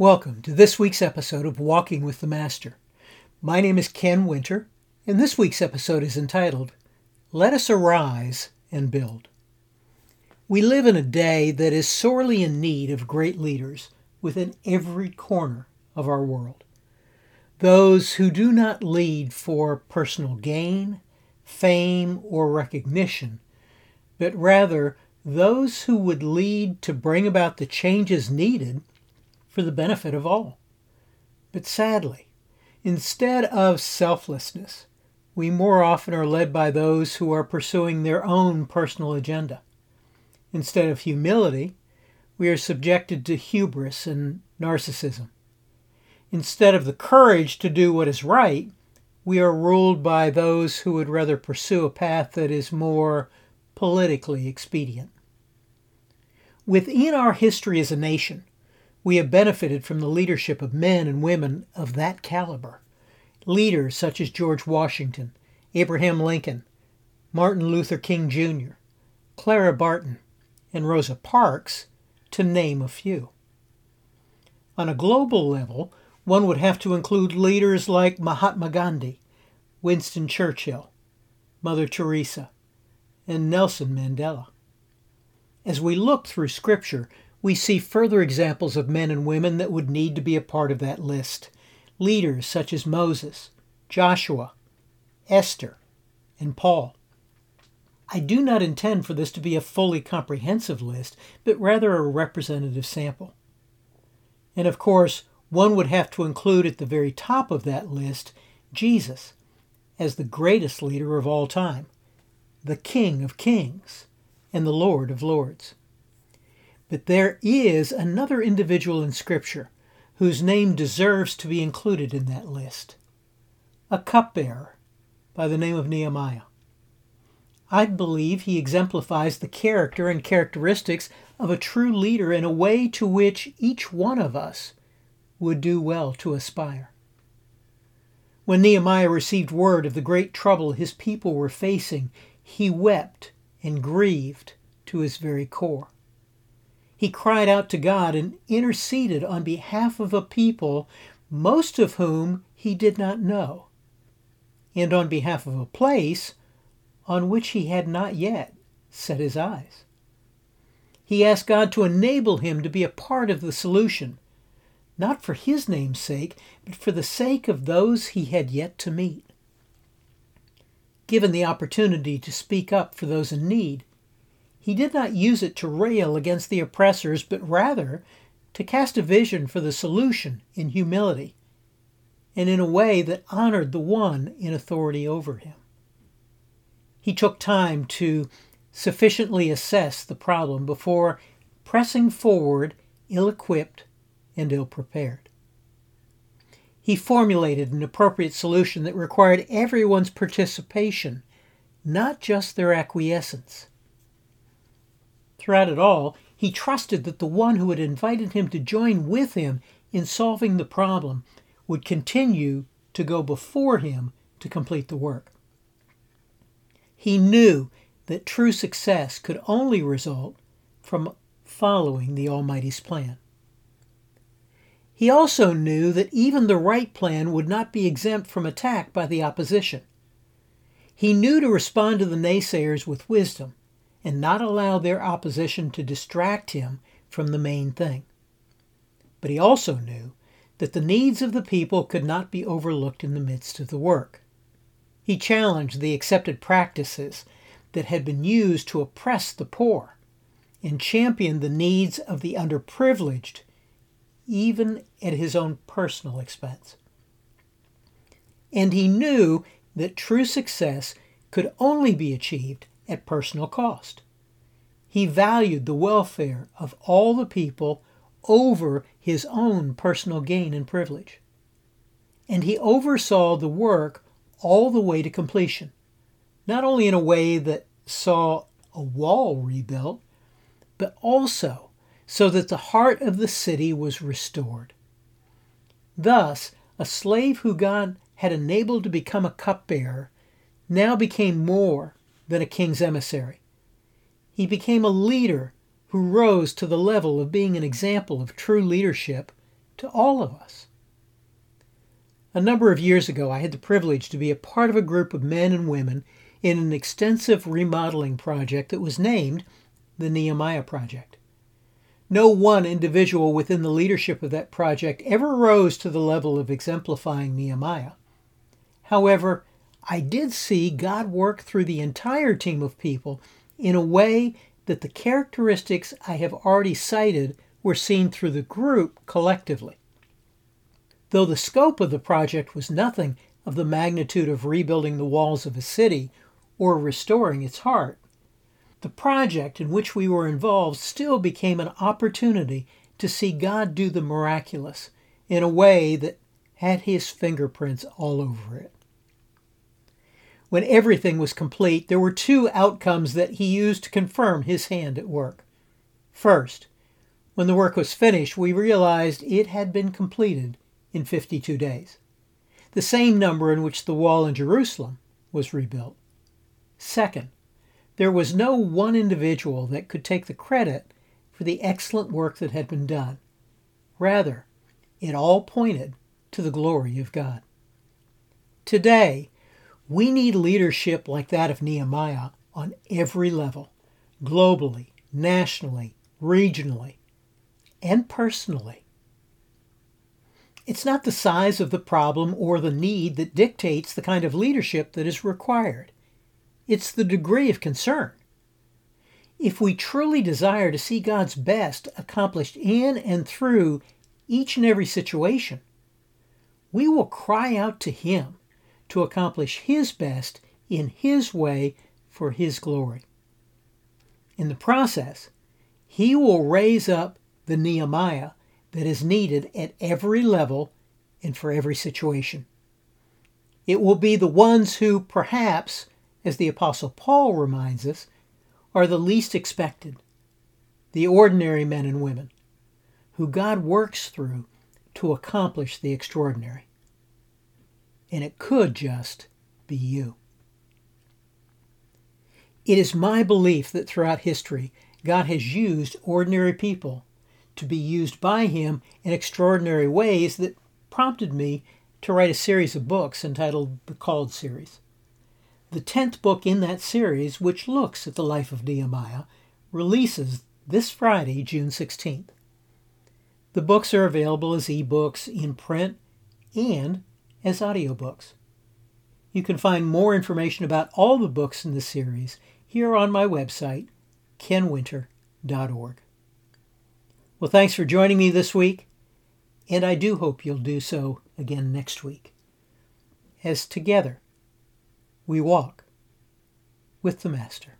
Welcome to this week's episode of Walking with the Master. My name is Ken Winter, and this week's episode is entitled Let Us Arise and Build. We live in a day that is sorely in need of great leaders within every corner of our world. Those who do not lead for personal gain, fame, or recognition, but rather those who would lead to bring about the changes needed for the benefit of all. But sadly, instead of selflessness, we more often are led by those who are pursuing their own personal agenda. Instead of humility, we are subjected to hubris and narcissism. Instead of the courage to do what is right, we are ruled by those who would rather pursue a path that is more politically expedient. Within our history as a nation, we have benefited from the leadership of men and women of that caliber. Leaders such as George Washington, Abraham Lincoln, Martin Luther King Jr., Clara Barton, and Rosa Parks, to name a few. On a global level, one would have to include leaders like Mahatma Gandhi, Winston Churchill, Mother Teresa, and Nelson Mandela. As we look through Scripture, we see further examples of men and women that would need to be a part of that list. Leaders such as Moses, Joshua, Esther, and Paul. I do not intend for this to be a fully comprehensive list, but rather a representative sample. And of course, one would have to include at the very top of that list Jesus as the greatest leader of all time, the King of Kings, and the Lord of Lords. But there is another individual in Scripture whose name deserves to be included in that list a cupbearer by the name of Nehemiah. I believe he exemplifies the character and characteristics of a true leader in a way to which each one of us would do well to aspire. When Nehemiah received word of the great trouble his people were facing, he wept and grieved to his very core. He cried out to God and interceded on behalf of a people, most of whom he did not know, and on behalf of a place on which he had not yet set his eyes. He asked God to enable him to be a part of the solution, not for his name's sake, but for the sake of those he had yet to meet. Given the opportunity to speak up for those in need, he did not use it to rail against the oppressors, but rather to cast a vision for the solution in humility and in a way that honored the one in authority over him. He took time to sufficiently assess the problem before pressing forward ill equipped and ill prepared. He formulated an appropriate solution that required everyone's participation, not just their acquiescence. Throughout it all, he trusted that the one who had invited him to join with him in solving the problem would continue to go before him to complete the work. He knew that true success could only result from following the Almighty's plan. He also knew that even the right plan would not be exempt from attack by the opposition. He knew to respond to the naysayers with wisdom and not allow their opposition to distract him from the main thing. But he also knew that the needs of the people could not be overlooked in the midst of the work. He challenged the accepted practices that had been used to oppress the poor and championed the needs of the underprivileged even at his own personal expense. And he knew that true success could only be achieved at personal cost. He valued the welfare of all the people over his own personal gain and privilege. And he oversaw the work all the way to completion, not only in a way that saw a wall rebuilt, but also so that the heart of the city was restored. Thus, a slave who God had enabled to become a cupbearer now became more than a king's emissary. He became a leader who rose to the level of being an example of true leadership to all of us. A number of years ago, I had the privilege to be a part of a group of men and women in an extensive remodeling project that was named the Nehemiah Project. No one individual within the leadership of that project ever rose to the level of exemplifying Nehemiah. However, I did see God work through the entire team of people in a way that the characteristics I have already cited were seen through the group collectively. Though the scope of the project was nothing of the magnitude of rebuilding the walls of a city or restoring its heart, the project in which we were involved still became an opportunity to see God do the miraculous in a way that had his fingerprints all over it. When everything was complete, there were two outcomes that he used to confirm his hand at work. First, when the work was finished, we realized it had been completed in 52 days, the same number in which the wall in Jerusalem was rebuilt. Second, there was no one individual that could take the credit for the excellent work that had been done. Rather, it all pointed to the glory of God. Today, we need leadership like that of Nehemiah on every level, globally, nationally, regionally, and personally. It's not the size of the problem or the need that dictates the kind of leadership that is required. It's the degree of concern. If we truly desire to see God's best accomplished in and through each and every situation, we will cry out to Him to accomplish His best in His way for His glory. In the process, He will raise up the Nehemiah that is needed at every level and for every situation. It will be the ones who, perhaps, as the Apostle Paul reminds us, are the least expected, the ordinary men and women, who God works through to accomplish the extraordinary. And it could just be you. It is my belief that throughout history, God has used ordinary people to be used by Him in extraordinary ways that prompted me to write a series of books entitled the Called Series. The tenth book in that series, which looks at the life of Nehemiah, releases this Friday, June 16th. The books are available as ebooks in print and as audiobooks. You can find more information about all the books in the series here on my website, kenwinter.org. Well, thanks for joining me this week, and I do hope you'll do so again next week. As together, we walk with the Master.